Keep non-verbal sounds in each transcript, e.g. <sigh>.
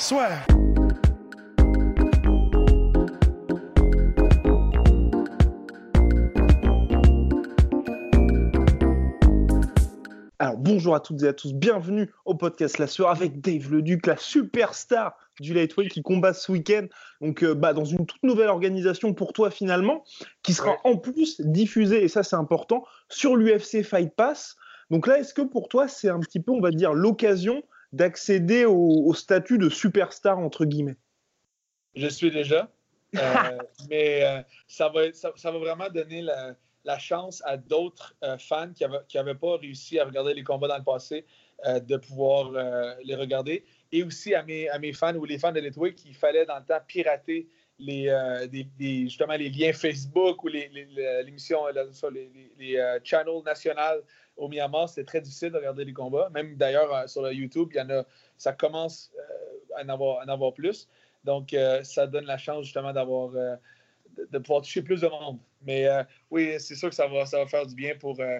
Soit. Alors bonjour à toutes et à tous, bienvenue au podcast La Sueur avec Dave Leduc, la superstar du lightweight qui combat ce week-end. Donc euh, bah, dans une toute nouvelle organisation pour toi finalement, qui sera en plus diffusée, et ça c'est important, sur l'UFC Fight Pass. Donc là, est-ce que pour toi c'est un petit peu, on va dire, l'occasion d'accéder au, au statut de superstar entre guillemets Je suis déjà, euh, <laughs> mais euh, ça, va, ça, ça va vraiment donner la la chance à d'autres euh, fans qui n'avaient pas réussi à regarder les combats dans le passé de pouvoir les regarder. Et aussi à mes, à mes fans ou les fans de Network qu'il fallait dans le temps pirater les, justement les liens Facebook ou l'émission, les, les, channels nationaux au Myanmar. C'était très difficile de regarder les combats. Même d'ailleurs sur le YouTube, il y en a, ça commence à en avoir, à en avoir plus. Donc, ça donne la chance justement d'avoir de pouvoir toucher plus de monde. Mais euh, oui, c'est sûr que ça va, ça va faire du bien pour euh,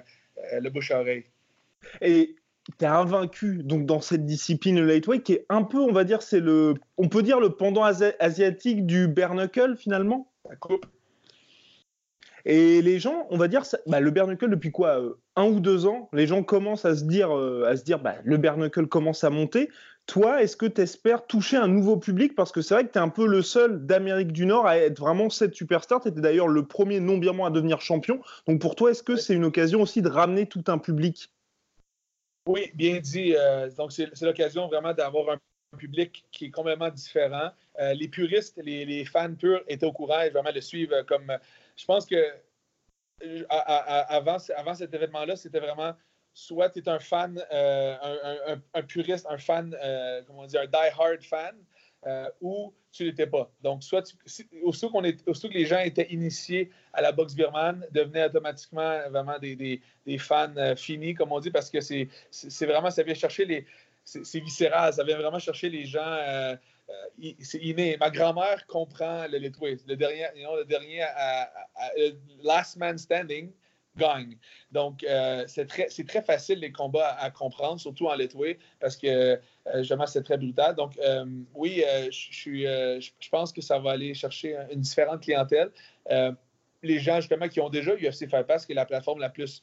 euh, le bouche-oreille. Et tu es invaincu donc, dans cette discipline, le lightweight, qui est un peu, on va dire, c'est le, on peut dire le pendant asiatique du bare knuckle finalement? La coupe. Et les gens, on va dire, bah, le bare knuckle depuis quoi Un ou deux ans, les gens commencent à se dire, à se dire bah, le bare knuckle commence à monter. Toi, est-ce que tu espères toucher un nouveau public? Parce que c'est vrai que tu es un peu le seul d'Amérique du Nord à être vraiment cette superstar. Tu étais d'ailleurs le premier non birman à devenir champion. Donc pour toi, est-ce que c'est une occasion aussi de ramener tout un public? Oui, bien dit. Euh, donc c'est l'occasion vraiment d'avoir un public qui est complètement différent. Euh, les puristes, les, fans purs étaient au courant et vraiment le suivent comme. Je pense que avant, avant cet événement-là, c'était vraiment soit tu es un fan, euh, un, puriste, un fan, euh, comment dire, un die-hard fan, euh, ou tu l'étais pas. Donc, soit tu, aussitôt, qu'on est, que les gens étaient initiés à la boxe birmane, devenaient automatiquement vraiment des, fans finis, comme on dit, parce que c'est, c'est vraiment, ça vient chercher les. C'est, viscéral, ça vient vraiment chercher les gens. C'est inné. Ma grand-mère comprend le, le, le dernier, le dernier last man standing gagne. Donc, euh, c'est très, très, facile les combats à, comprendre, surtout en Letway, parce que euh, justement, c'est très brutal. Donc, euh, oui, je, je pense que ça va aller chercher une différente clientèle. les gens, justement, qui ont déjà UFC Fight Pass, qui est la plateforme la plus,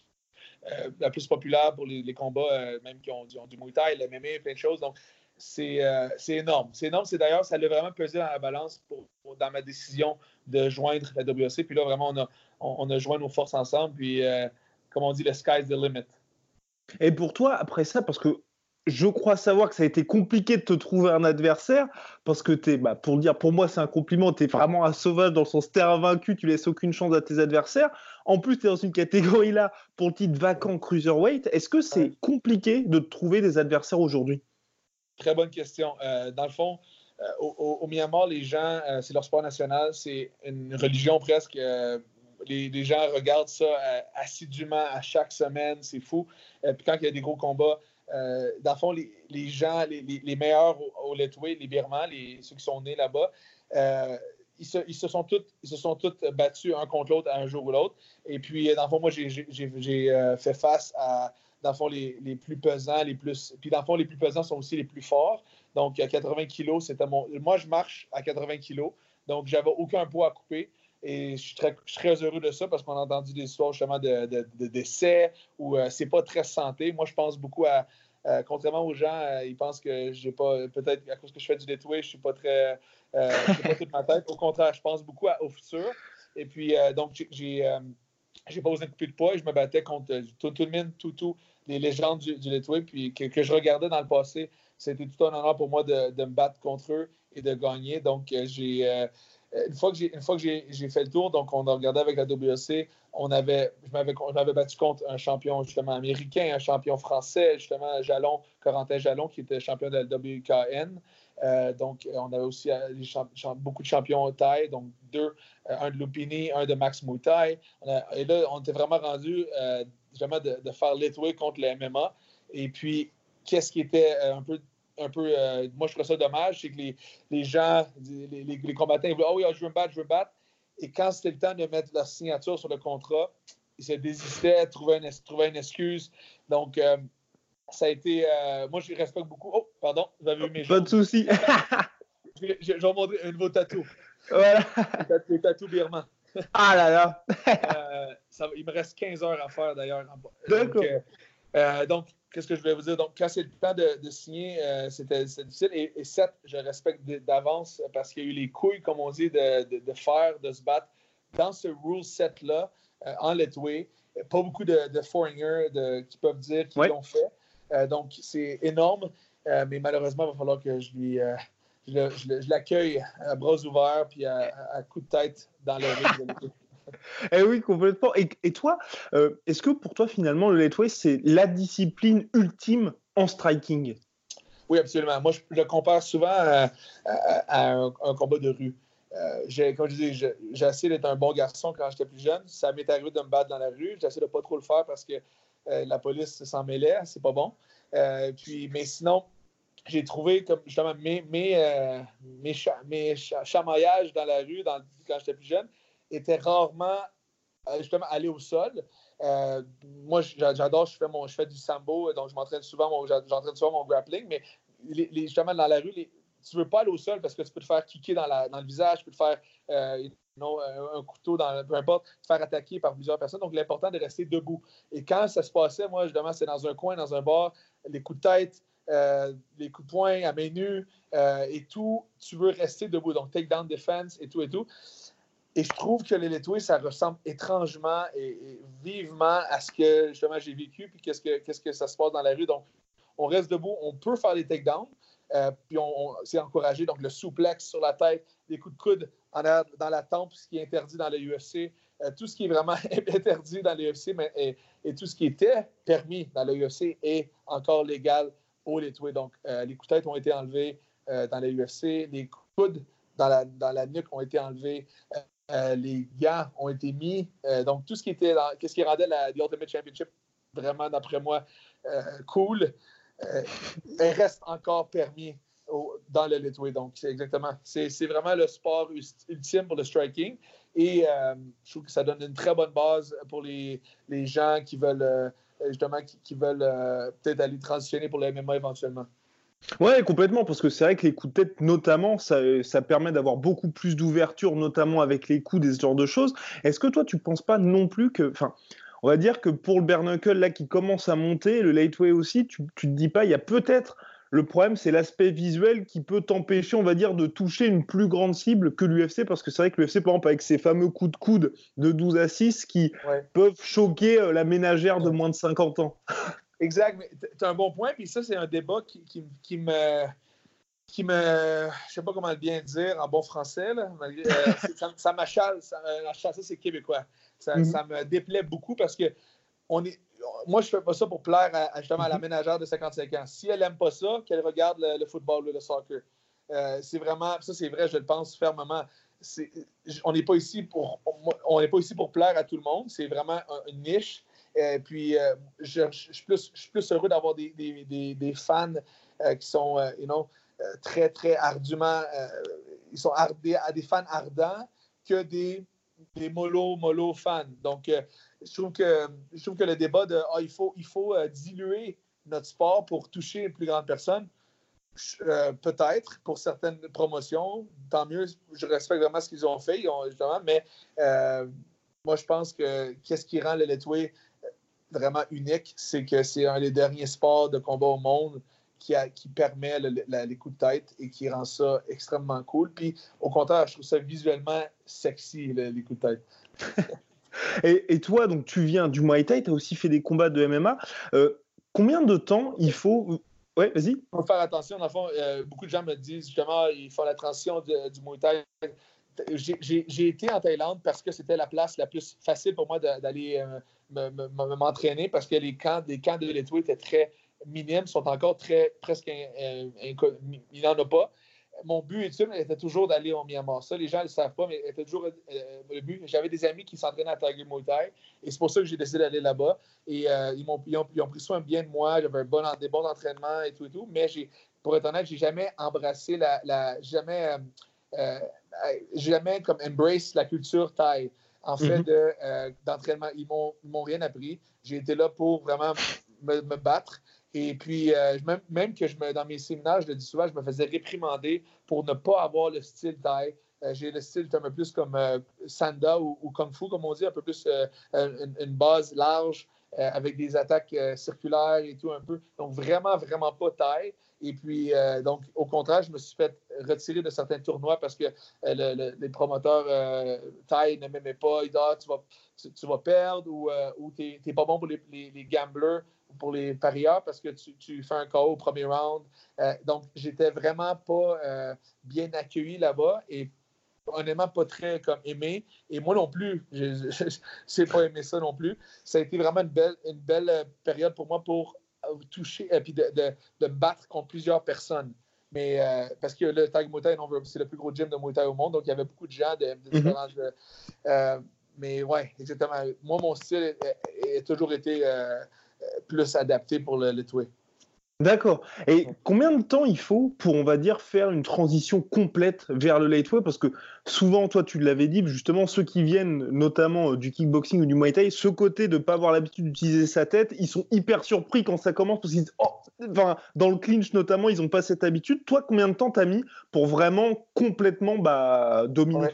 la plus populaire pour les, combats, même qui ont, du Muay Thai, le MMA, plein de choses. Donc, c'est énorme. C'est énorme. C'est d'ailleurs, ça l'a vraiment pesé dans la balance pour, dans ma décision de joindre la WC. Puis là, vraiment, on a, on, a joint nos forces ensemble. Puis, euh, comme on dit, le sky's the limit. Et pour toi, après ça, parce que je crois savoir que ça a été compliqué de te trouver un adversaire, parce que es, bah, pour dire, pour moi, c'est un compliment, tu es vraiment un sauvage dans le sens t'es invaincu, tu laisses aucune chance à tes adversaires. En plus, tu es dans une catégorie là pour le titre vacant cruiserweight. Est-ce que c'est compliqué de trouver des adversaires aujourd'hui? Très bonne question. Euh, dans le fond, euh, au, Myanmar, les gens, c'est leur sport national, c'est une religion presque les, gens regardent ça euh, assidûment à chaque semaine, c'est fou. Euh, puis quand il y a des gros combats, euh, dans le fond, les, gens, les, meilleurs au, au les Birmans, ceux qui sont nés là-bas, ils se, sont tous, ils se sont tous battus un contre l'autre un jour ou l'autre. Et puis, dans le fond, moi, j'ai fait face à, dans le fond, les, plus pesants, les plus. Puis, dans le fond, les plus pesants sont aussi les plus forts. Donc, à 80 kilos, c'était mon. Moi, je marche à 80 kilos. Donc, j'avais aucun poids à couper. Et je suis, très, très, heureux de ça parce qu'on a entendu des histoires justement de, de, décès où euh, c'est pas très santé. Moi, je pense beaucoup à. Euh, contrairement aux gens, euh, ils pensent que j'ai pas. Peut-être à cause que je fais du détoué, je suis pas très. je pas toute ma tête. Au contraire, je pense beaucoup au futur. Et puis, donc, j'ai. j'ai pas osé couper de poids et je me battais contre tout, tout les légendes du, du puis que, je regardais dans le passé. C'était tout un honneur pour moi de, me battre contre eux et de gagner. Donc, j'ai une fois que j'ai fait le tour, donc on a regardé avec la WC, on avait, je m'avais battu contre un champion justement américain, un champion français, justement Jalon, Corentin Jalon, qui était champion de la WKN. Euh, donc, on avait aussi beaucoup de champions taille, donc deux, un de Lupini, un de Max Moutai. et là, on était vraiment rendu justement de, de faire l'étoué contre le MMA. Et puis, qu'est-ce qui était un peu un peu. Euh, moi, je trouve ça dommage, c'est que les, les gens, les, les, combattants, ils voulaient Ah oui, ah, je veux me battre, je veux me battre. Et quand c'était le temps de mettre leur signature sur le contrat, ils se désistaient, trouvaient une, trouvaient une excuse. Donc, euh, ça a été. Euh, moi, je les respecte beaucoup. Oh, pardon, vous avez vu mes Pas de souci. <laughs> je, vais vous montrer un nouveau tatou. Voilà. Le tatou birman. <laughs> Ah là là. ça, il me reste 15 heures à faire d'ailleurs. D'accord. donc qu'est-ce que je voulais vous dire? Donc, quand c'est le temps de, signer, euh, c'était difficile. Et, et je respecte d'avance parce qu'il y a eu les couilles, comme on dit, de, faire, de se battre dans ce rule set-là, euh, en letway. Pas beaucoup de, foreigners qui peuvent dire qu'ils l'ont fait. Euh, donc, c'est énorme. mais malheureusement, il va falloir que je lui. Je l'accueille à bras ouverts puis à, à, coup de tête dans le ring <laughs> eh oui, complètement. Et, toi, euh, est-ce que pour toi, finalement, le lightweight, c'est la discipline ultime en striking? Oui, absolument. Moi, je le compare souvent à, un, combat de rue. Euh, comme je disais, j'ai essayé d'être un bon garçon quand j'étais plus jeune. Ça m'est arrivé de me battre dans la rue. J'ai essayé de ne pas trop le faire parce que euh, la police s'en mêlait. C'est pas bon. puis, mais sinon, j'ai trouvé comme justement mes, mes, mes, chamaillages dans la rue quand j'étais plus jeune était rarement euh, justement aller au sol. Euh, moi, j'adore, je fais, mon, je fais du sambo, donc je m'entraîne souvent, j'entraîne souvent mon grappling, mais les, justement, dans la rue, tu ne veux pas aller au sol parce que tu peux te faire kicker dans, le visage, tu peux te faire euh, un couteau, dans, peu importe, te faire attaquer par plusieurs personnes. Donc, l'important de rester debout. Et quand ça se passait, moi, justement, c'est dans un coin, dans un bar, les coups de tête, les coups de poing à main nue et tout, tu veux rester debout. Donc, take down defense et tout et tout. Et je trouve que les Letoués, ça ressemble étrangement et, vivement à ce que justement j'ai vécu, puis qu'est-ce que, qu'est-ce que ça se passe dans la rue. Donc, on reste debout, on peut faire des takedowns, euh, puis on, c'est encouragé. Donc, le souplex sur la tête, des coups de coude en dans la tempe, ce qui est interdit dans le UFC, euh, tout ce qui est vraiment <laughs> interdit dans le UFC, mais, et, tout ce qui était permis dans le UFC est encore légal au Letoués. Donc, euh, les coups de ont été enlevés dans le UFC, les coudes dans la, dans la nuque ont été enlevés. Euh, les gants ont été mis. Euh, donc, tout ce qui était dans, qu'est-ce qui rendait la Ultimate Championship vraiment, d'après moi, euh, cool, reste encore permis dans le Litway. Donc, c'est exactement. C'est, vraiment le sport ultime pour le striking. Et je trouve que ça donne une très bonne base pour les, les gens qui veulent justement qui, veulent peut-être aller transitionner pour le MMA éventuellement. Ouais, complètement, parce que c'est vrai que les coups de tête, notamment, ça, ça permet d'avoir beaucoup plus d'ouverture, notamment avec les coups, des genres de choses. Est-ce que toi, tu penses pas non plus que, enfin, on va dire que pour le Bernacle, là, qui commence à monter, le Lightway aussi, tu, tu te dis pas, il y a peut-être le problème, c'est l'aspect visuel qui peut t'empêcher, on va dire, de toucher une plus grande cible que l'UFC, parce que c'est vrai que l'UFC, par exemple, avec ses fameux coups de coude de 12 à 6 qui peuvent choquer euh, la ménagère de moins de 50 ans. <laughs> Exact, mais tu as un bon point, puis ça, c'est un débat qui, qui, me. Qui me. Je sais pas comment le bien dire en bon français, là. Euh, <laughs> ça, m'achale, ça, euh, ça c'est québécois. Ça, mm-hmm. ça, me déplaît beaucoup parce que on est, moi, je fais pas ça pour plaire à, justement à la mm-hmm. ménagère de 55 ans. Si elle aime pas ça, qu'elle regarde le, football ou le soccer. Euh, c'est vraiment, ça c'est vrai, je le pense fermement. on n'est pas ici pour, on n'est pas ici pour plaire à tout le monde. C'est vraiment une niche. Et puis, euh, je, suis plus, plus, heureux d'avoir des, des, des, fans euh, qui sont, euh, you know, très, très ardument, ils sont ardés, des fans ardents que des, des mollo, mollo fans. Donc, je, trouve que, je trouve que le débat de ah, il faut, il faut diluer notre sport pour toucher une plus grande personne, peut-être pour certaines promotions, tant mieux, je respecte vraiment ce qu'ils ont fait, justement, mais moi, je pense que qu'est-ce qui rend le Letway vraiment unique, c'est que c'est un des derniers sports de combat au monde qui, qui permet les coups de tête et qui rend ça extrêmement cool. Puis au contraire, je trouve ça visuellement sexy, les coups de tête. <laughs> et, toi, donc tu viens du Muay Thai, tu as aussi fait des combats de MMA. Euh, combien de temps il faut oui, vas-y. Il faire attention. Dans le fond, euh, beaucoup de gens me disent justement, il faut la transition du Muay Thai j'ai été en Thaïlande parce que c'était la place la plus facile pour moi d'aller m'entraîner parce que les camps, les camps de l'étoile étaient très minimes, sont encore très presque. il n'en a pas mon but étude était toujours d'aller au Myanmar. Ça, les gens ne le savent pas, mais c'était toujours euh, le but. J'avais des amis qui s'entraînaient à Tiger Muay Thai et c'est pour ça que j'ai décidé d'aller là-bas. Et euh, ils, ont, ils, ont, pris soin bien de moi. J'avais bon, des bons entraînements et tout et tout. Mais pour être honnête, j'ai jamais embrassé la. la jamais, euh, jamais comme embrace la culture Thai. En fait, mm-hmm. d'entraînement, ils ils m'ont rien appris. J'ai été là pour vraiment me battre. Et puis, euh, même, que je me, dans mes séminaires, je le dis souvent, je me faisais réprimander pour ne pas avoir le style Thai. Euh, j'ai le style un peu plus comme euh, Sanda ou, Kung Fu, comme on dit, un peu plus une, base large avec des attaques circulaires et tout un peu. Donc, vraiment, vraiment pas Thai. Et puis, donc, au contraire, je me suis fait retirer de certains tournois parce que les promoteurs Thai ne m'aimaient pas. Ils disaient, tu, vas, perdre ou, ou tu n'es pas bon pour les gamblers pour les parieurs parce que tu, fais un KO au premier round. Euh, donc, j'étais vraiment pas euh, bien accueilli là-bas et honnêtement pas très comme aimé. Et moi non plus, <laughs> je n'ai pas aimé ça non plus. Ça a été vraiment une belle, une belle euh, période pour moi pour toucher et puis de, de, me battre contre plusieurs personnes. Mais parce que le Tag Muay Thai, c'est le plus gros gym de Muay Thai au monde, donc il y avait beaucoup de gens de, mm-hmm. mais ouais, exactement. Moi, mon style a, toujours été plus adapté pour le, le D'accord. Et combien de temps il faut pour, on va dire, faire une transition complète vers le lightweight Parce que souvent, toi, tu l'avais dit, justement, ceux qui viennent notamment euh, du kickboxing ou du muay thai, ce côté de ne pas avoir l'habitude d'utiliser sa tête, ils sont hyper surpris quand ça commence parce qu'ils disent, oh, enfin, dans le clinch notamment, ils n'ont pas cette habitude. Toi, combien de temps t'as mis pour vraiment complètement bah, dominer?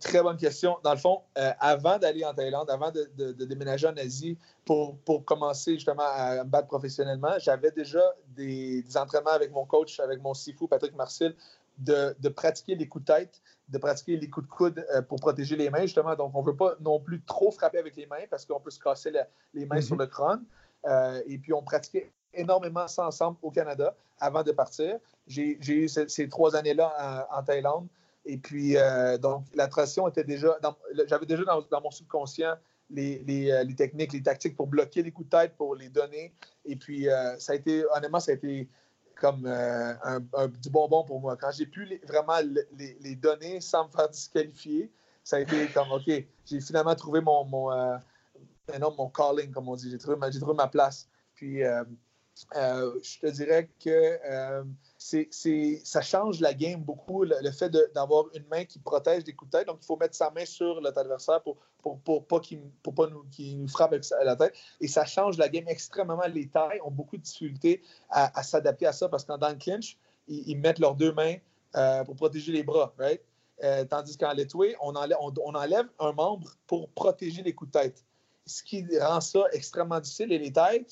Très bonne question. Dans le fond, euh, avant d'aller en Thaïlande, avant de, déménager en Asie pour, pour, commencer justement à me battre professionnellement, j'avais déjà des, entraînements avec mon coach, avec mon sifu, Patrick Marcel, de, pratiquer les coups de tête, de pratiquer les coups de coude euh, pour protéger les mains, justement. Donc, on ne veut pas non plus trop frapper avec les mains parce qu'on peut se casser les mains sur mhm. le crâne. Euh, et puis, on pratiquait énormément ça ensemble au Canada avant de partir. J'ai eu ces, trois années-là en Thaïlande. Et puis, euh, donc, la transition était déjà. J'avais déjà dans, mon subconscient les, euh, les, techniques, les tactiques pour bloquer les coups de tête, pour les donner. Et puis, euh, ça a été, honnêtement, ça a été comme un, du bonbon pour moi. Quand j'ai pu vraiment les, les, donner sans me faire disqualifier, ça a été comme, OK, j'ai finalement trouvé mon, mon, mon calling, comme on dit. J'ai trouvé, trouvé, ma place. Puis, je te dirais que c'est, ça change la game beaucoup, le, fait d'avoir une main qui protège des coups de tête. Donc, il faut mettre sa main sur notre adversaire pour, pour, pour pas qu'il pas nous, nous, frappe avec la tête. Et ça change la game extrêmement. Les tailles ont beaucoup de difficultés à, s'adapter à ça parce que dans le clinch, ils, mettent leurs deux mains euh, pour protéger les bras, right? Euh, tandis qu'en letway, on on, enlève un membre pour protéger les coups de tête. Ce qui rend ça extrêmement difficile. Et les tailles,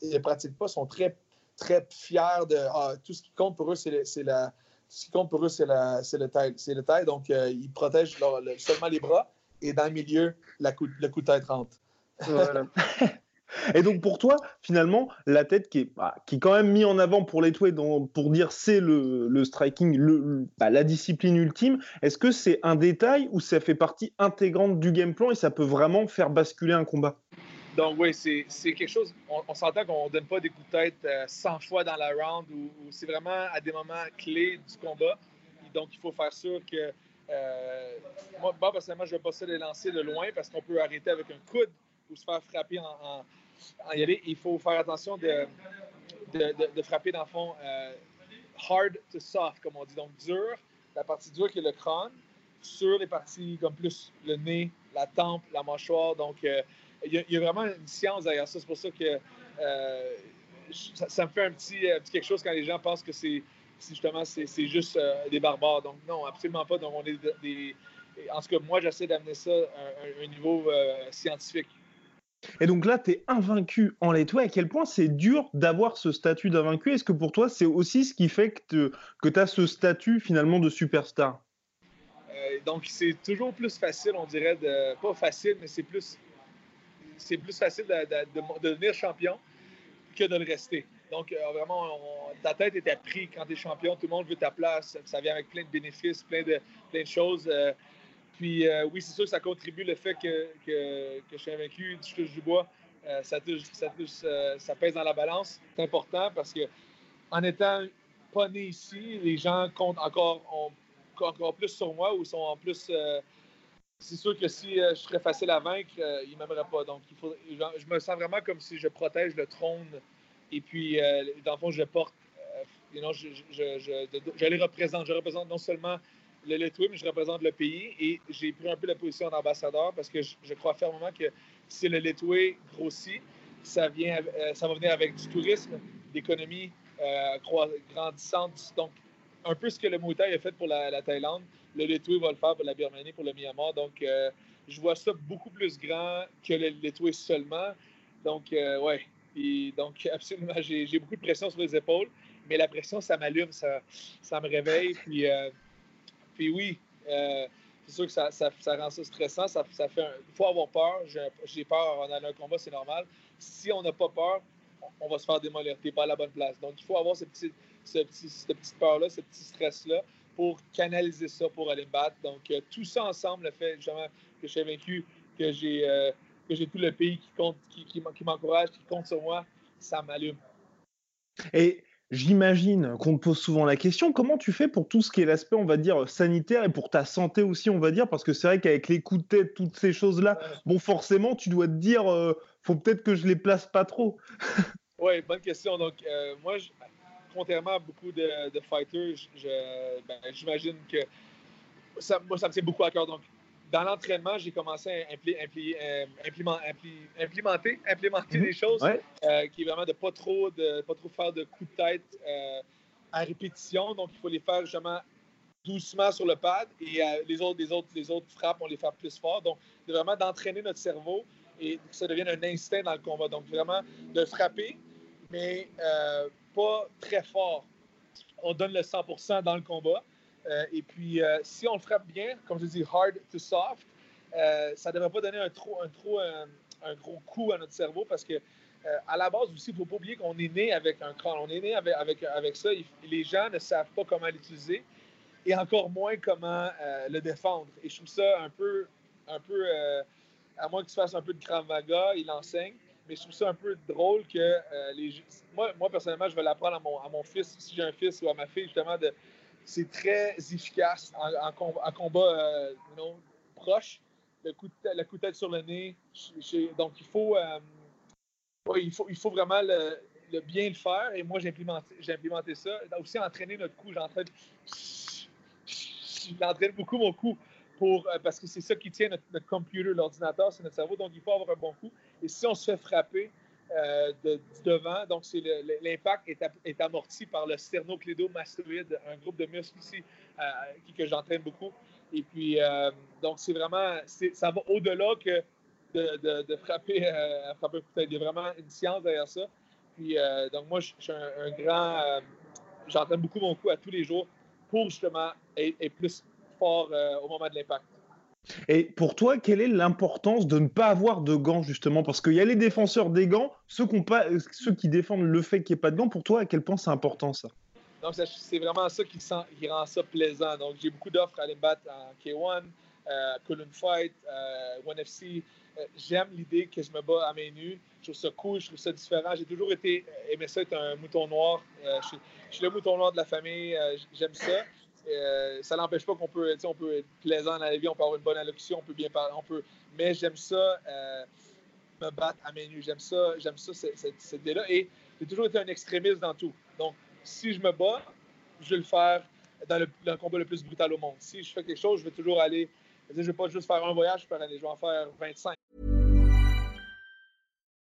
ils ne pratiquent pas, sont très très fiers de ah, tout ce qui compte pour eux, c'est la. Ce qui compte pour eux, c'est le taille. C'est le taille. Donc, euh, ils protègent seulement les bras et dans le milieu, la coup, le coup de tête rentre. <laughs> Et donc pour toi, finalement, la tête qui est, bah, qui est quand même mis en avant pour les pour dire c'est le, le, striking, bah, la discipline ultime, est-ce que c'est un détail ou ça fait partie intégrante du game plan et ça peut vraiment faire basculer un combat? Donc, oui, c'est quelque chose. On, s'entend qu'on ne donne pas des coups de tête 100 euh, fois dans la round ou, c'est vraiment à des moments clés du combat. donc, il faut faire sûr que. Euh, moi, personnellement, je ne vais pas ça les lancer de loin parce qu'on peut arrêter avec un coude ou se faire frapper en, aller. Il faut faire attention de, frapper, dans le fond, euh, hard to soft, comme on dit. Donc, dur, la partie dure qui est le crâne, sur les parties comme plus le nez, la tempe, la mâchoire. Donc, il y, a, vraiment une science derrière ça. C'est pour ça que euh, ça, me fait un petit, quelque chose quand les gens pensent que c'est justement c'est juste euh, des barbares. Donc non, absolument pas. Donc on est des, en tout cas, moi j'essaie d'amener ça à un, niveau euh, scientifique. Et donc là, tu es invaincu en lettois. À quel point c'est dur d'avoir ce statut d'invaincu? Est-ce que pour toi, c'est aussi ce qui fait que tu as ce statut finalement de superstar? Donc c'est toujours plus facile, on dirait, pas facile, mais c'est plus c'est plus facile de, devenir champion que de le rester. Donc, vraiment, ta tête était prise quand tu es champion. Tout le monde veut ta place. Ça vient avec plein de bénéfices, plein de, plein de choses. Puis, oui, c'est sûr que ça contribue le fait que, que, je suis invaincu, je touche du bois. ça, ça, ça pèse dans la balance. C'est important parce que en étant pas né ici, les gens comptent encore, encore plus sur moi ou sont en plus. Euh, c'est sûr que si euh, je serais facile à vaincre, euh, ils ne m'aimeraient pas. Donc, il faut, je me sens vraiment comme si je protège le trône et puis, dans le fond, je porte. je, je, les représente. Je représente non seulement le Lettois, mais je représente le pays et j'ai pris un peu la position d'ambassadeur parce que je, crois fermement que si le Lettois grossit, ça, vient, ça va venir avec du tourisme, d'économie, euh, grandissante. Donc, un peu ce que le Muay a fait pour la, Thaïlande, le Letoué va le faire pour la Birmanie, pour le Myanmar. Donc, euh, je vois ça beaucoup plus grand que le Letoué seulement. Donc, euh, ouais. Et donc, <laughs> absolument, j'ai beaucoup de pression sur les épaules, mais la pression, ça m'allume, ça, ça me réveille. Puis, puis oui, c'est sûr que ça, ça, rend ça stressant. Ça, ça fait Il faut avoir peur. J'ai peur en allant un combat, c'est normal. Si on n'a pas peur, on va se faire démolir. Tu pas à la bonne place. Donc, il faut avoir cette petite peur-là, ce petit stress-là pour canaliser ça, pour aller me battre. Donc, euh, tout ça ensemble, le fait justement que je suis vaincu, que j'ai euh, tout le pays qui compte, qui, qui, m'encourage, qui compte sur moi, ça m'allume. Et j'imagine qu'on te pose souvent la question, comment tu fais pour tout ce qui est l'aspect, on va dire, sanitaire et pour ta santé aussi, on va dire, parce que c'est vrai qu'avec les coups de tête, toutes ces choses-là, bon, forcément, tu dois te dire, euh, faut peut-être que je les place pas trop. <laughs> Oui, bonne question. Donc, euh, moi, contrairement à beaucoup de, fighters, ben, j'imagine que ça, moi, ça me tient beaucoup à cœur. Donc, dans l'entraînement, j'ai commencé à euh, implémenter, implémenter mhm. des choses euh, qui est vraiment de pas trop de pas trop faire de coups de tête à répétition. Donc, il faut les faire justement doucement sur le pad et les autres, les autres, les autres frappes, on les fait plus fort. Donc, c'est vraiment d'entraîner notre cerveau et que ça devienne un instinct dans le combat. Donc, vraiment de frapper, mais euh, pas très fort. On donne le 100% dans le combat. Euh, et puis, euh, si on le frappe bien, comme je dis, hard to soft, ça ne devrait pas donner un, trop, un, trop, un, gros coup à notre cerveau parce que à la base aussi, il ne faut pas oublier qu'on est né avec un crâne. On est né avec, avec, avec ça. Les gens ne savent pas comment l'utiliser et encore moins comment le défendre. Et je trouve ça un peu, un peu à moins qu'il se fasse un peu de Krav Maga, il enseigne mais je trouve ça un peu drôle que euh, les moi, moi, personnellement, je vais l'apprendre à mon, à mon fils, si j'ai un fils ou à ma fille, justement, de c'est très efficace en, combat euh, proche. Le coup, de, le tête sur le nez. donc, il faut, euh, il, faut, il faut vraiment le, bien le faire. Et moi, j'ai implémenté, j'ai implémenté ça. Aussi, entraîner notre coup. J'entraîne, beaucoup mon coup. Pour, parce que c'est ça qui tient notre computer, l'ordinateur, c'est notre cerveau. Donc, il faut avoir un bon coup. Et si on se fait frapper euh, de, du devant, donc l'impact est, amorti par le sternoclédomastoïde, un groupe de muscles ici euh, que j'entraîne beaucoup. Et puis, euh, donc c'est vraiment, ça va au-delà que de, frapper, frapper un coup de tête. Il y a vraiment une science derrière ça. Puis, donc moi, je, suis un, grand, j'entraîne beaucoup mon coup à tous les jours pour justement être plus fort au moment de l'impact. Et pour toi, quelle est l'importance de ne pas avoir de gants, justement? Parce qu'il y a les défenseurs des gants, ceux, qui, défendent le fait qu'il n'y ait pas de gants. Pour toi, à quel point c'est important ça? Donc, c'est vraiment ça qui, rend ça plaisant. Donc, j'ai beaucoup d'offres à aller battre en K1, euh, Fight, euh, ONE FC. Euh, j'aime l'idée que je me bats à main nue. Je trouve ça cool, je trouve ça différent. J'ai toujours été aimé ça être un mouton noir. Euh, je, je, suis le mouton noir de la famille. j'aime ça. Euh, ça n'empêche pas qu'on peut, on peut être plaisant dans la vie, on peut avoir une bonne allocution, on peut bien parler, on peut. Mais j'aime ça euh, me battre à mes nues. J'aime ça, j'aime ça cette, idée-là. Et j'ai toujours été un extrémiste dans tout. Donc, si je me bats, je vais le faire dans le, combat le plus brutal au monde. Si je fais quelque chose, je vais toujours aller. Je ne vais pas juste faire un voyage, je vais, aller, je vais en faire 25.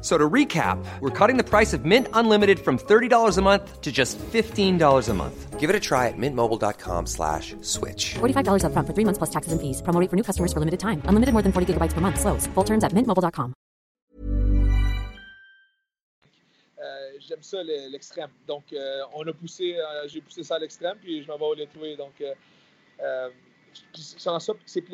So to recap, we're cutting the price of Mint Unlimited from $30 a month to just $15 a month. Give it a try at mintmobile.com slash switch. $45 up front for three months plus taxes and fees. Promo for new customers for limited time. Unlimited more than 40 gigabytes per month. Slows. Full terms at mintmobile.com. Euh, j'aime ça l'extrême. Donc, euh, on a poussé, euh, j'ai poussé ça à l'extrême, puis je m'en vais au Letway. Donc, sans ça, c'est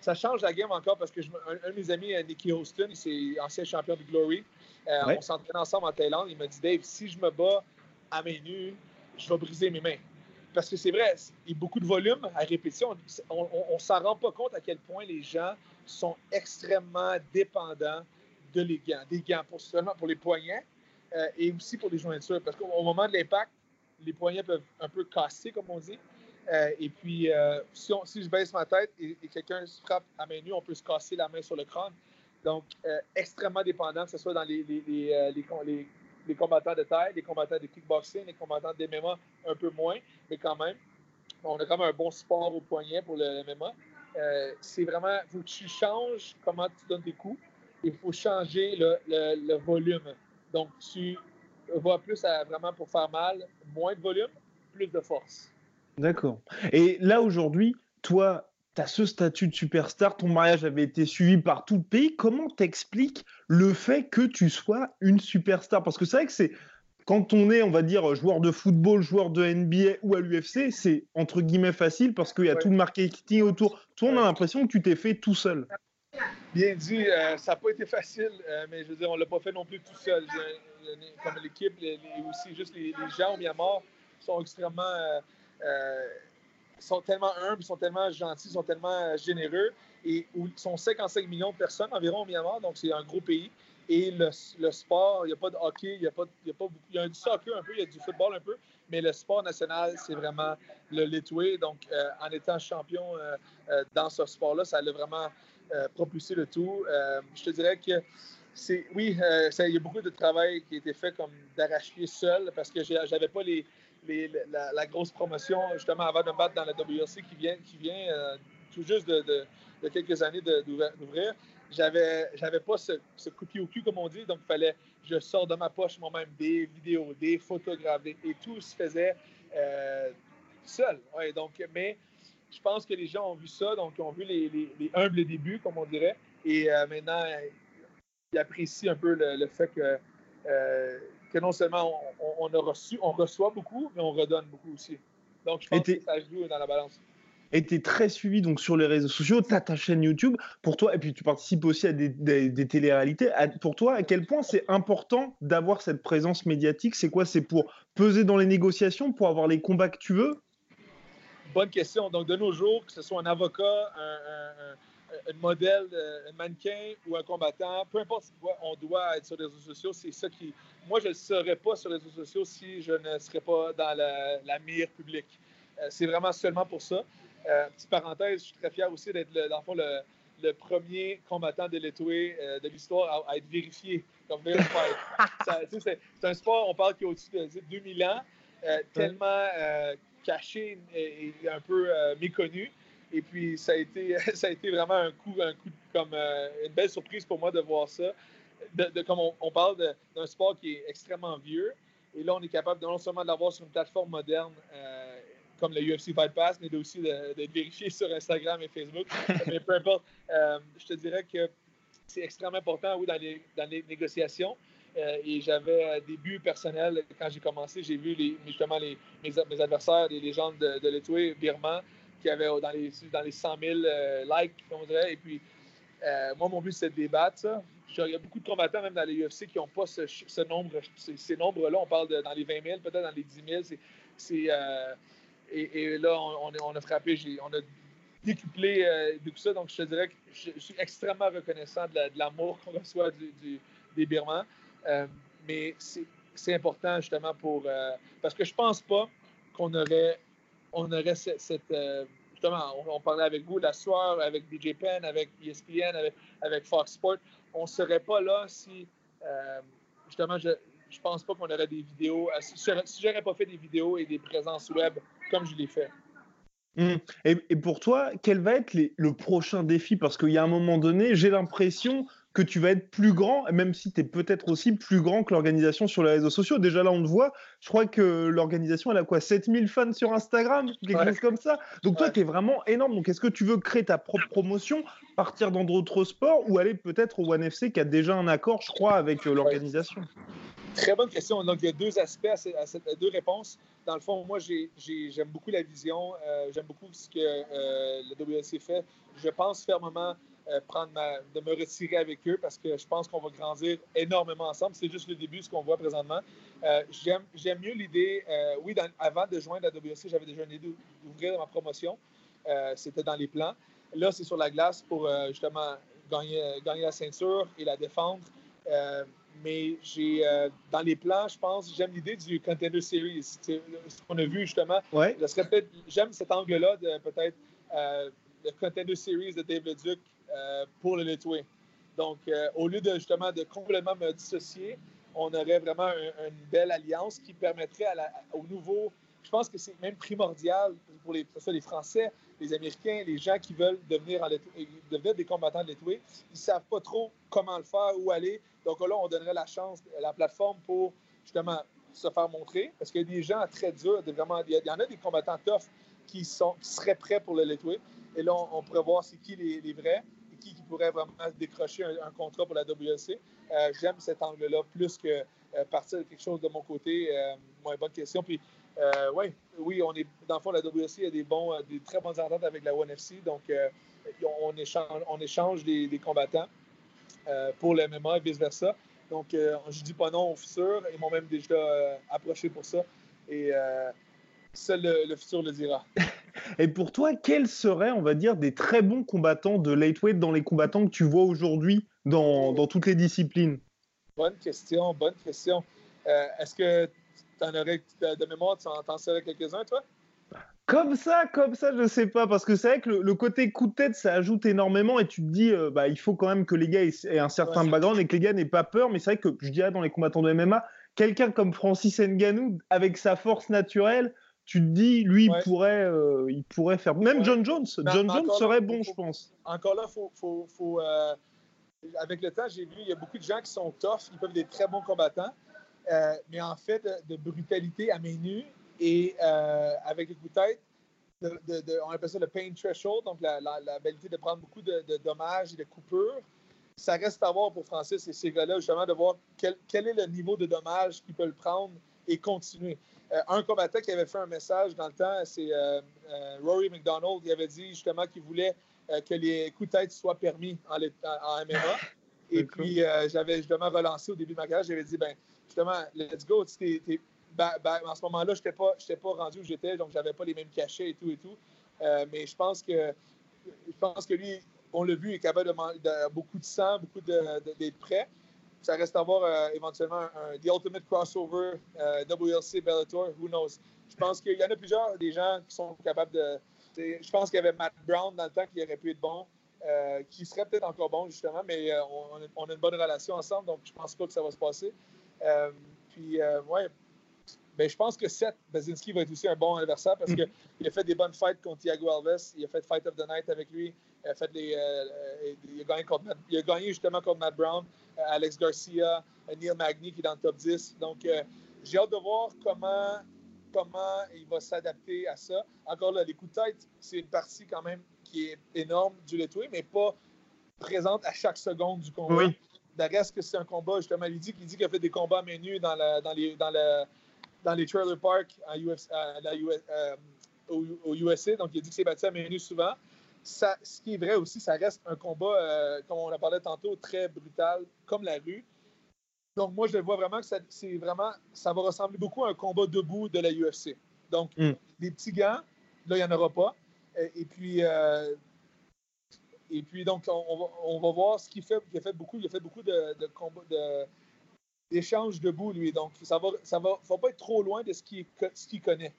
ça change la game encore parce que un, de mes amis, Nicky Houston, c'est ancien champion de Glory. On s'entraînait ensemble en Thaïlande. Il m'a dit Dave, si je me bats à main nue, je vais briser mes mains. Parce que c'est vrai, il y a beaucoup de volume à répétition. On ne s'en rend pas compte à quel point les gens sont extrêmement dépendants de les gants. Des gants pour, seulement pour les poignets euh, et aussi pour les jointures. Parce qu'au moment de l'impact, les poignets peuvent un peu casser, comme on dit. Euh, et puis, euh, si, si, je baisse ma tête et, quelqu'un se frappe à main nue, on peut se casser la main sur le crâne. Donc, extrêmement dépendant, que ce soit dans les, les, les, les combattants de taille, les combattants de kickboxing, les combattants de MMA, un peu moins, mais quand même. On a quand même un bon sport au poignet pour le MMA. Euh, c'est vraiment, tu changes comment tu donnes tes coups. Il faut changer le, volume. Donc, tu vas plus vraiment pour faire mal, moins de volume, plus de force. D'accord. Et là, aujourd'hui, toi, tu as ce statut de superstar, ton mariage avait été suivi par tout le pays. Comment t'expliques le fait que tu sois une superstar? Parce que c'est vrai que c'est quand on est, on va dire, joueur de football, joueur de NBA ou à l'UFC, c'est entre guillemets facile parce qu'il y a tout le marketing autour. Toi, on a l'impression que tu t'es fait tout seul. Bien dit, euh, ça n'a pas été facile, euh, mais je veux dire, on ne l'a pas fait non plus tout seul. comme l'équipe, et aussi juste les, gens au Myanmar sont extrêmement euh, sont tellement humbles, sont tellement gentils, sont tellement euh, généreux. Et où sont 55 millions de personnes environ au Myanmar, donc c'est un gros pays. Et le, sport, il n'y a pas de hockey, il y a, y a du soccer un peu, il y a du football un peu, mais le sport national, c'est vraiment le Litoué. Donc, euh, en étant champion euh, dans ce sport-là, ça a vraiment propulsé le tout. je te dirais que c'est, oui, il y a beaucoup de travail qui a été fait comme d'arracher seul parce que j'avais pas les, la, grosse promotion, justement, avant de me battre dans la WRC qui vient, qui vient euh, tout juste de, quelques années d'ouvrir, j'avais, j'avais pas ce, coup de pied au cul, comme on dit, donc il fallait je sors de ma poche moi-même des vidéos, des photographes, et tout se faisait euh, seul. donc, mais je pense que les gens ont vu ça, donc ont vu les, humbles débuts, comme on dirait, et euh, maintenant, ils apprécient un peu le, fait que que non seulement on, a reçu, on reçoit beaucoup, mais on redonne beaucoup aussi. Donc, je pense que ça joue dans la balance. Et tu es très suivi donc, sur les réseaux sociaux, tu as ta chaîne YouTube. Pour toi, et puis tu participes aussi à des, des, téléréalités. pour toi, à quel point c'est important d'avoir cette présence médiatique? C'est quoi? C'est pour peser dans les négociations, pour avoir les combats que tu veux? Bonne question. Donc, de nos jours, que ce soit un avocat, un un modèle, un mannequin ou un combattant, peu importe on doit être sur les réseaux sociaux, c'est ça qui. Moi, je ne serais pas sur les réseaux sociaux si je ne serais pas dans la, mire publique. Euh, c'est vraiment seulement pour ça. Euh, petite parenthèse, je suis très fier aussi d'être, dans le fond, le, premier combattant de l'étoué euh, de l'histoire à, être vérifié comme <laughs> c'est, un sport, on parle qui est au-dessus de 2000 ans, tellement caché et, un peu méconnu. Et puis, ça a été, <laughs> ça a été vraiment un coup, un coup comme euh, une belle surprise pour moi de voir ça. De, comme on, parle d'un sport qui est extrêmement vieux, et là, on est capable de, non seulement de l'avoir sur une plateforme moderne euh, comme le UFC Fight Pass, mais aussi d'être vérifié sur Instagram et Facebook. <laughs> mais peu importe, euh, je te dirais que c'est extrêmement important, oui, dans les, dans les négociations. et j'avais des buts personnels quand j'ai commencé. J'ai vu les, justement les, mes, adversaires, les légendes de, de l'Etoué, Birman, qui avait dans les, dans les 100 000 euh, likes, on dirait. Et puis, euh, moi, mon but, c'est de débattre ça. Il y a beaucoup de combattants, même dans les UFC, qui n'ont pas ce, nombre, ces, nombres-là. On parle dans les 20 000, peut-être dans les 10 000. C'est, euh, et, là, on, a frappé, on a décuplé tout ça. Donc, je te dirais que je, suis extrêmement reconnaissant de, l'amour qu'on reçoit des Birmans. mais c'est important, justement, pour. parce que je pense pas qu'on aurait on aurait cette. Euh, justement, on, parlait avec vous la soirée, avec DJ Penn, avec ESPN, avec, Fox Sport. On ne serait pas là si, euh, justement, je ne pense pas qu'on aurait des vidéos. Euh, si, si j'aurais pas fait des vidéos et des présences web comme je l'ai fait. Hum. Et, pour toi, quel va être le prochain défi? Parce qu'il y a un moment donné, j'ai l'impression que tu vas être plus grand, même si tu es peut-être aussi plus grand que l'organisation sur les réseaux sociaux. Déjà là, on te voit, je crois que l'organisation, elle a quoi 7000 fans sur Instagram Quelque chose comme ça. Donc toi, tu es vraiment énorme. Donc est-ce que tu veux créer ta propre promotion, partir dans d'autres sports ou aller peut-être au One FC qui a déjà un accord, je crois, avec euh, l'organisation? Très bonne question. Donc, il y a deux aspects à, cette, deux réponses. Dans le fond, moi, j'aime beaucoup la vision. Euh, j'aime beaucoup ce que euh, le WLC fait. Je pense fermement euh, prendre de me retirer avec eux parce que je pense qu'on va grandir énormément ensemble. C'est juste le début, ce qu'on voit présentement. j'aime mieux l'idée. oui, avant de joindre la WLC, j'avais déjà une idée d'ouvrir ma promotion. C'était dans les plans. Là, c'est sur la glace pour justement gagner, gagner la ceinture et la défendre mais j'ai euh, dans les plans, je pense, j'aime l'idée du Contender Series. Ce qu'on a vu justement. Ouais. J'aime cet angle-là de peut-être euh, le Contender Series de Dave Leduc euh, pour le Litway. Donc, au lieu de justement de complètement me dissocier, on aurait vraiment une belle alliance qui permettrait à la, au nouveau. Je pense que c'est même primordial pour les, les Français, les Américains, les gens qui veulent devenir, en devenir des combattants de Litway. Ils ne savent pas trop comment le faire, où aller. Donc là, on donnerait la chance, la plateforme pour justement se faire montrer. Parce qu'il y a des gens très durs, vraiment, il y en a des combattants tough qui, sont, seraient prêts pour le Letway. Et là, on, pourrait voir c'est qui les, vrais et qui, pourrait vraiment décrocher un, contrat pour la WLC. Euh, j'aime cet angle-là plus que euh, partir de quelque chose de mon côté. Euh, bonne question. Puis, ouais, oui, on est, dans le fond, la WLC a des, bons, des très bonnes ententes avec la ONE FC. Donc, on échange, on échange des combattants. Euh, pour le MMA et vice-versa. Donc, euh, je ne dis pas non au futur. Ils m'ont même déjà euh, approché pour ça. Et seul le, futur le dira. <laughs> et pour toi, quels seraient, on va dire, des très bons combattants de lightweight dans les combattants que tu vois aujourd'hui dans, dans, toutes les disciplines? Bonne question, bonne question. Est-ce que tu en aurais de mémoire, tu en, en saurais quelques-uns, toi? Comme ça, comme ça, je sais pas, parce que c'est vrai que le, côté coup de tête, ça ajoute énormément et tu te dis, euh, bah, il faut quand même que les gars aient un certain background et que les gars n'aient pas peur. Mais c'est vrai que je dirais dans les combattants de MMA, quelqu'un comme Francis Nganou, avec sa force naturelle, tu te dis, lui, il, pourrait, euh, il pourrait faire. Même John Jones, John Jones serait bon, je pense. Encore là, faut, faut, euh, avec le temps, j'ai vu, il y a beaucoup de gens qui sont tough, ils peuvent être des très bons combattants, mais en fait, de, de brutalité à main nue, et euh, avec les coups de tête, on appelle ça le pain threshold, donc l'habilité de prendre beaucoup de, dommages et de coupures. Ça reste à voir pour Francis et ces gars-là, justement, de voir quel, est le niveau de dommages qu'ils peuvent prendre et continuer. Euh, un combattant qui avait fait un message dans le temps, c'est euh, Rory McDonald. Il avait dit justement qu'il voulait que les coups de tête soient permis en, en, MMA. Et puis, j'avais justement relancé au début de ma carrière, j'avais dit, ben justement, let's go, ben, ben, en ce moment-là, je n'étais pas, pas rendu où j'étais, donc je n'avais pas les mêmes cachets et tout et tout. Euh, mais je pense que je pense que lui, on l'a vu, il est capable de, beaucoup de sang, beaucoup d'être prêt. Ça reste à voir euh, éventuellement un, The Ultimate Crossover, euh, WLC Bellator, who knows. Je pense qu'il y en a plusieurs des gens qui sont capables de. Je pense qu'il y avait Matt Brown dans le temps qui aurait pu être bon, qui serait peut-être encore bon justement, mais on, on, a une bonne relation ensemble, donc je pense pas que ça va se passer. puis, ouais, ben, je pense que Seth Bazinski va être aussi un bon adversaire parce qu'il a fait des bonnes fights contre Thiago Alves. Il a fait Fight of the Night avec lui. Il a, fait euh, euh, il, a gagné il, a gagné justement contre Matt Brown, euh, Alex Garcia, Neil Magny qui est dans le top 10. Donc, j'ai hâte de voir comment, comment il va s'adapter à ça. Encore là, les coups de tête, c'est une partie quand même qui est énorme du Letoué, mais pas présente à chaque seconde du combat. Oui. Reste que c'est un combat, justement, il dit qu'il a fait des combats menus dans, la, dans, les, dans, la, dans les trailer parks à euh, au, USA. Donc, il a dit que c'est battu à main souvent. Ça, ce qui est vrai aussi, ça reste un combat, euh, comme on en parlait tantôt, très brutal, comme la rue. Donc, moi, je le vois vraiment que ça, c'est vraiment, ça va ressembler beaucoup à un combat debout de la UFC. Donc, mm. des petits gants, là, il n'y en aura pas. Et, puis, euh, et puis, donc, on, va, voir ce qu'il fait. Il a fait beaucoup, il a fait beaucoup de, de combats, de, d'échange debout, lui. Donc, ça va, ça va, faut pas être trop loin de ce qu'il ce connaît.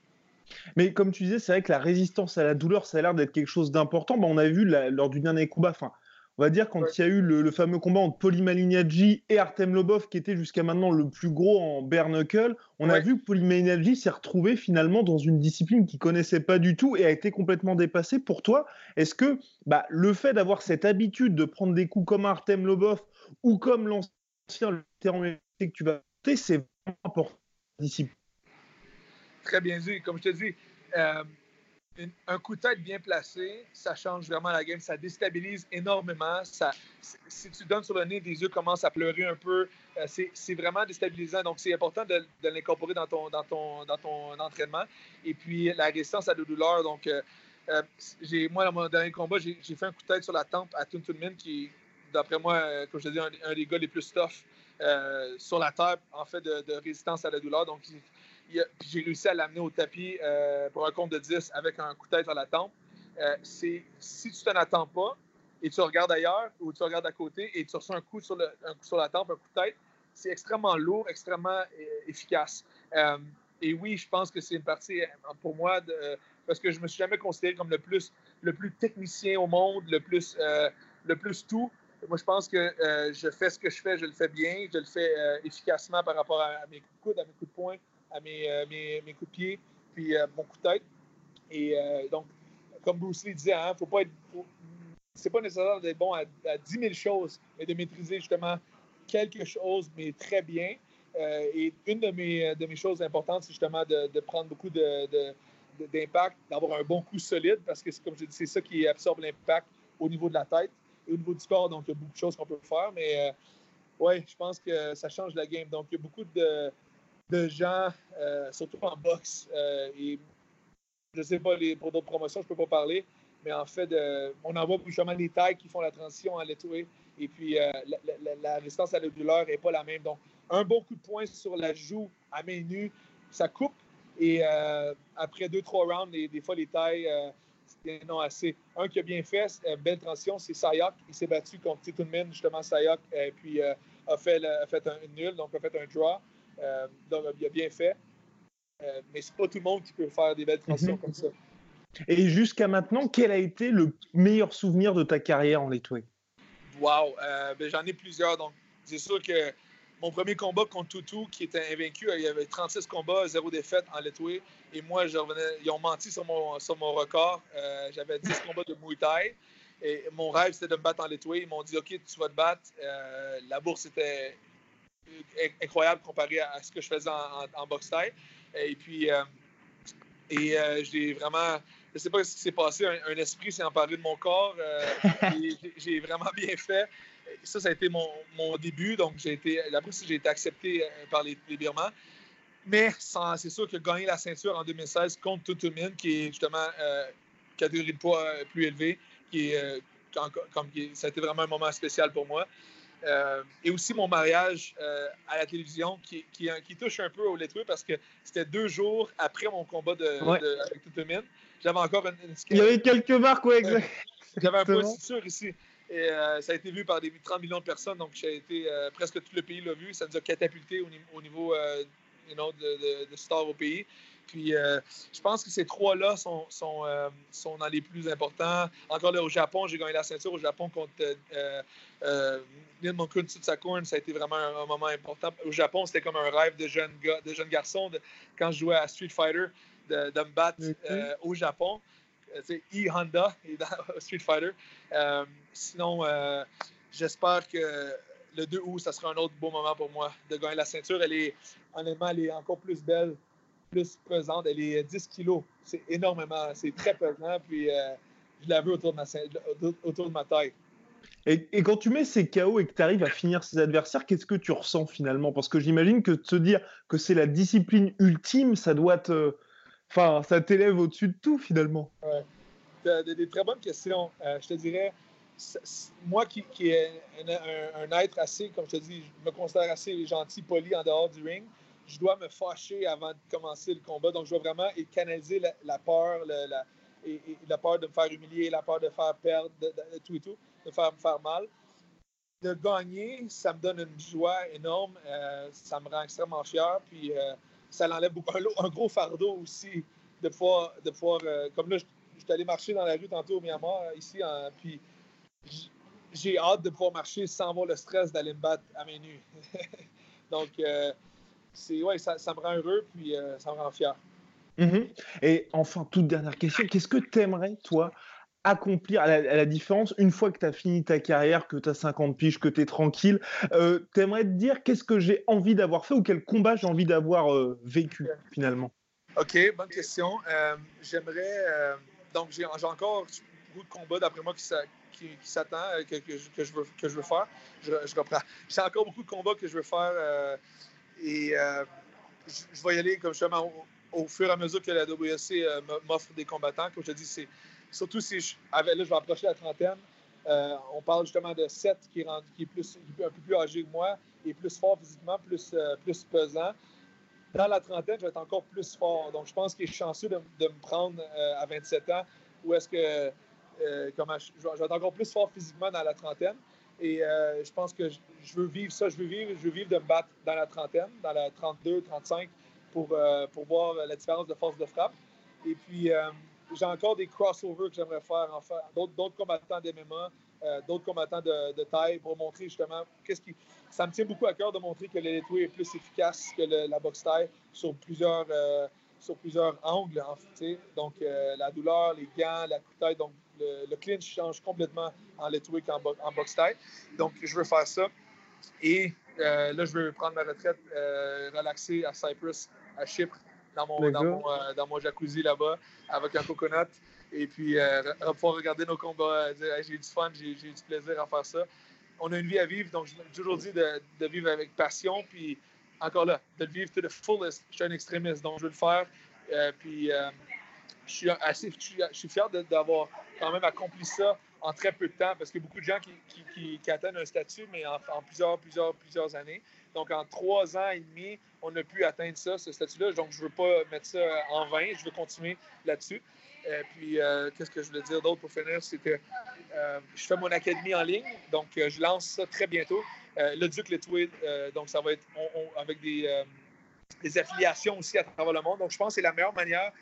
Mais comme tu disais, c'est vrai que la résistance à la douleur, ça a l'air d'être quelque chose d'important. on a vu lors du dernier combat, enfin, on va dire, quand il y a eu le, fameux combat entre Poli Malignaggi et Artem Lobov, qui était jusqu'à maintenant le plus gros en bare knuckle, on a vu que Poli Malignaggi s'est retrouvé finalement dans une discipline qu'il connaissait pas du tout et a été complètement dépassé. Pour toi, est-ce que bah, le fait d'avoir cette habitude de prendre des coups comme Artem Lobov ou comme l'ancien terrain que tu vas c'est vraiment important. Très bien dit. Comme je te dis, euh, un coup de tête bien placé, ça change vraiment la game, ça déstabilise énormément. Si tu donnes sur le nez, des yeux commencent à pleurer un peu. Euh, c'est vraiment déstabilisant. Donc, c'est important de, l'incorporer dans ton, entraînement. Et puis, la résistance à la douleur. Donc, euh, euh, moi, dans mon dernier combat, j'ai fait un coup de tête sur la tempe à Tun Min, qui, d'après moi, comme je te dis, un, un, des gars les plus tough sur la terre, en fait, de, de, résistance à la douleur. Donc, j'ai réussi à l'amener au tapis euh, pour un compte de 10 avec un coup de tête à la tempe. Euh, si tu t'en attends pas et tu regardes ailleurs ou tu regardes à côté et tu reçois un coup sur, la tempe, un coup de tête, c'est extrêmement lourd, extrêmement euh, efficace. et oui, je pense que c'est une partie pour moi parce que je me suis jamais considéré comme le plus, technicien au monde, le plus, le plus tout. Moi, je pense que je fais ce que je fais, je le fais bien, je le fais efficacement par rapport à, mes coups de coude, à mes coups de poing, à mes, euh, mes, mes, coups de pied, puis euh, mon coup de tête. Et euh, donc, comme Bruce Lee disait, hein, faut pas être. c'est pas nécessaire d'être bon à, 10 000 choses, mais de maîtriser justement quelque chose, mais très bien. et une de mes, de mes choses importantes, c'est justement de, de, prendre beaucoup de, d'impact, d'avoir un bon coup solide, parce que, comme je dis, c'est ça qui absorbe l'impact au niveau de la tête et au niveau du corps. Donc, il y a beaucoup de choses qu'on peut faire, mais oui, je pense que ça change la game. Donc, il y a beaucoup de, de gens, euh, surtout en boxe. Euh, et je ne sais pas, les, pour d'autres promotions, je ne peux pas parler, mais en fait, on en voit justement les tailles qui font la transition en letoué. Et puis, euh, la, résistance à la n'est pas la même. Donc, un bon coup de poing sur la joue à main nue, ça coupe. Et après deux, trois rounds, des fois, les tailles, non assez. Un qui a bien fait, belle transition, c'est Sayak. Il s'est battu contre Titumin, justement, Sayak, et puis a fait, a fait un nul, donc a fait un draw. Euh, donc, il a bien fait. Euh, mais c'est pas tout le monde qui peut faire des belles transitions mhm. comme ça. Et jusqu'à maintenant, quel a été le meilleur souvenir de ta carrière en Letway? Wow! Euh, ben, j'en ai plusieurs. Donc, c'est sûr que mon premier combat contre Toutou, qui était invaincu, il y avait 36 combats, zéro défaite en Letway. Et moi, je revenais, ils ont menti sur mon, sur mon record. J'avais 10 <laughs> combats de Muay Thai. Et mon rêve, c'était de me battre en Letway. Ils m'ont dit, OK, tu vas te battre. la bourse était incroyable comparé à, ce que je faisais en, boxe taille. Et puis, euh, et euh, j'ai vraiment, je ne sais pas ce qui s'est passé, un, esprit s'est emparé de mon corps. Euh, <laughs> j'ai vraiment bien fait. Ça, ça a été mon, mon début. Donc, j'ai été, après j'ai été accepté par les, les Birmans. Mais c'est sûr que gagner la ceinture en 2016 contre Tutumin, qui est justement catégorie de poids plus élevée, qui est, comme, ça a été vraiment un moment spécial pour moi. Euh, et aussi mon mariage euh, à la télévision qui, qui, qui, touche un peu au lettré parce que c'était deux jours après mon combat de, avec Tutumine. J'avais encore une, Il y avait quelques marques, oui, exact. <laughs> J'avais un peu sûr ici. Et euh, ça a été vu par des 30 millions de personnes, donc j'ai été presque tout le pays l'a vu. Ça nous a catapulté au, niveau you know, de, de, de, star au pays. Puis euh, je pense que ces trois-là sont, sont, euh, sont, dans les plus importants. Encore là, au Japon, j'ai gagné la ceinture au Japon contre euh, euh Nilmonkun Tsutsakorn. Ça a été vraiment un, moment important. Au Japon, c'était comme un rêve de jeune, gars, de jeune garçon quand je jouais à Street Fighter de, me battre mm-hmm. au Japon. C'est E-Honda <laughs> Street Fighter. sinon, j'espère que le 2 août, ça sera un autre beau moment pour moi de gagner la ceinture. Elle est, honnêtement, elle est encore plus belle plus pesante. Elle est 10 kilos. C'est énormément. C'est très pesant. Puis euh, je la veux autour de ma, autour de ma taille. Et, quand tu mets ces KO et que tu arrives à finir ses adversaires, qu'est-ce que tu ressens finalement? Parce que j'imagine que se dire que c'est la discipline ultime, ça doit te. Enfin, ça t'élève au-dessus de tout finalement. Ouais. Des, des, très bonnes questions. Euh, je te dirais, moi qui, qui est un, un, être assez, comme je te dis, je me considère assez gentil, poli en dehors du ring, je dois me fâcher avant de commencer le combat. Donc, je dois vraiment canaliser la, peur, la, peur de me faire humilier, la peur de faire perdre, tout et tout, de me faire mal. De gagner, ça me donne une joie énorme. Euh, ça me rend extrêmement fier. Puis, euh, ça l'enlève beaucoup. Un, gros fardeau aussi de pouvoir, de pouvoir euh, comme là, je, suis allé marcher dans la rue tantôt au Myanmar, ici, puis j'ai hâte de pouvoir marcher sans avoir le stress d'aller me battre à mes nues. <laughs> Donc, c'est, ouais, ça, ça, me rend heureux, puis euh, ça me rend fier. Mm-hmm. Et enfin, toute dernière question, qu'est-ce que tu aimerais, toi, accomplir, à la, différence, une fois que tu as fini ta carrière, que tu as 50 piges, que tu es tranquille, euh, tu aimerais te dire qu'est-ce que j'ai envie d'avoir fait ou quel combat j'ai envie d'avoir euh, vécu finalement? OK, bonne question. Euh, j'aimerais. donc, j'ai encore beaucoup de combats, d'après moi, qui, qui, s'attend, que, que, je veux, que je veux faire. Je, je comprends. <laughs> J'ai encore beaucoup de combats que je veux faire et je, vais y aller comme justement au, fur et à mesure que la WSC m'offre des combattants. Comme je dis, c'est Surtout si je, vais approcher la trentaine. Euh, on parle justement de Seth qui, est, plus, un peu plus âgé que moi et plus fort physiquement, plus, euh, plus pesant. Dans la trentaine, je vais être encore plus fort. Donc, je pense qu'il est chanceux de, me prendre euh, à 27 ans ou est-ce que comment, je, vais être encore plus fort physiquement dans la trentaine. Et je pense que je, veux vivre ça. Je veux vivre, je veux vivre de me battre dans la trentaine, dans la 32, 35, pour, pour voir la différence de force de frappe. Et puis, j'ai encore des crossovers que j'aimerais faire, enfin, d'autres combattants d'MMA, euh, d'autres combattants de, taille pour montrer justement qu'est-ce qui. Ça me tient beaucoup à cœur de montrer que le est plus efficace que la boxe taille sur plusieurs, euh, sur plusieurs angles. En fait, donc, euh, la douleur, les gants, la taille. Donc, le, clinch change complètement en letway qu'en en boxe. Donc, je veux faire ça. Et là, je veux prendre ma retraite, relaxer à Cyprus, à Chypre, dans mon, dans mon, euh, dans mon, jacuzzi là-bas avec un coconut. Et puis, euh, pouvoir regarder nos combats, euh, dire j'ai eu du fun, j'ai eu du plaisir à faire ça. On a une vie à vivre, donc j'ai toujours dit de, de, vivre avec passion. Puis, encore là, de le vivre to the fullest. Je suis un extrémiste, donc je veux le faire. Euh, puis, je suis assez je suis fier d'avoir quand même accompli ça en très peu de temps parce qu'il y a beaucoup de gens qui, qui, atteignent un statut, mais en, plusieurs, plusieurs, plusieurs années. Donc, en trois ans et demi, on a pu atteindre ça, ce statut-là. Donc, je ne veux pas mettre ça en vain. Je veux continuer là-dessus. Euh, puis, euh, qu'est-ce que je voulais dire d'autre pour finir? C'était, euh, je fais mon académie en ligne. Donc, je lance ça très bientôt. le Duc Letway, donc ça va être avec des, des, affiliations aussi à travers le monde. Donc, je pense que c'est la meilleure manière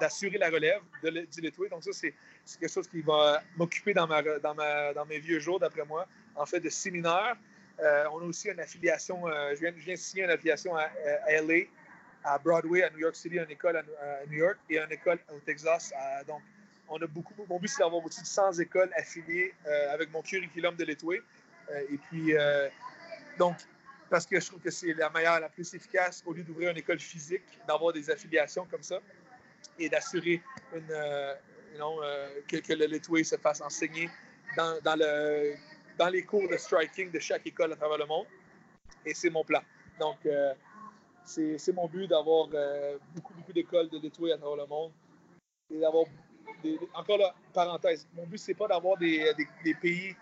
d'assurer la relève de, du Letway. Donc, ça, c'est, quelque chose qui va m'occuper dans, mes vieux jours, d'après moi, en fait, de séminaires euh, on a aussi une affiliation, euh, je, viens, de signer une affiliation à, LA, à Broadway, à New York City, une école à, New York et une école au Texas. donc, on a beaucoup. Mon but, c'est d'avoir au-dessus de 100 écoles affiliées euh, avec mon curriculum de l'étoué. et puis, donc, parce que je trouve que c'est la meilleure, la plus efficace, au lieu d'ouvrir une école physique, d'avoir des affiliations comme ça et d'assurer que, que, le l'étoué se fasse enseigner dans, dans le dans les cours de striking de chaque école à travers le monde. Et c'est mon plan. Donc, euh, c'est mon but d'avoir euh, beaucoup, beaucoup d'écoles de l'étoué à travers le monde. Et d'avoir encore là, parenthèse, mon but, c'est pas d'avoir des, pays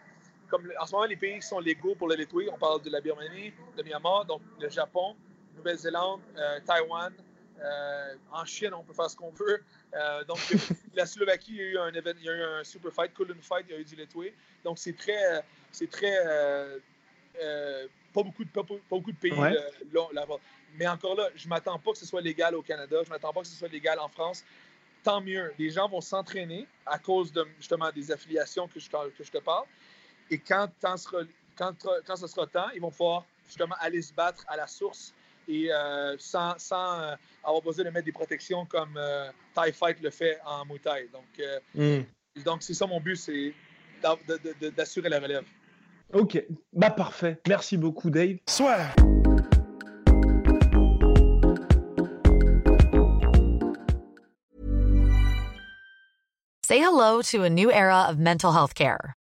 comme en ce moment, les pays qui sont légaux pour le l'étoué, on parle de la Birmanie, de Myanmar, donc le Japon, Nouvelle-Zélande, euh, en Chine, on peut faire ce qu'on veut. donc, la Slovaquie, il y a eu un, événement, il y a eu un super fight, Kulun Fight, il y a eu du Letway. Donc, c'est très, c'est très. Euh, euh, pas, beaucoup de, pas, beaucoup de pays euh, là-bas. Mais encore là, je ne m'attends pas que ce soit légal au Canada, je ne m'attends pas que ce soit légal en France. Tant mieux. Les gens vont s'entraîner à cause de justement des affiliations que je, que je te parle. Et quand, quand, quand ce sera temps, ils vont pouvoir justement aller se battre à la source et sans, sans avoir besoin de mettre des protections comme Thai Fight le fait en Muay Thai. Donc, mm. donc c'est ça mon but, c'est d'assurer la relève. Ok, bah parfait. Merci beaucoup, Dave. Soit. Say hello to a new era of mental health care.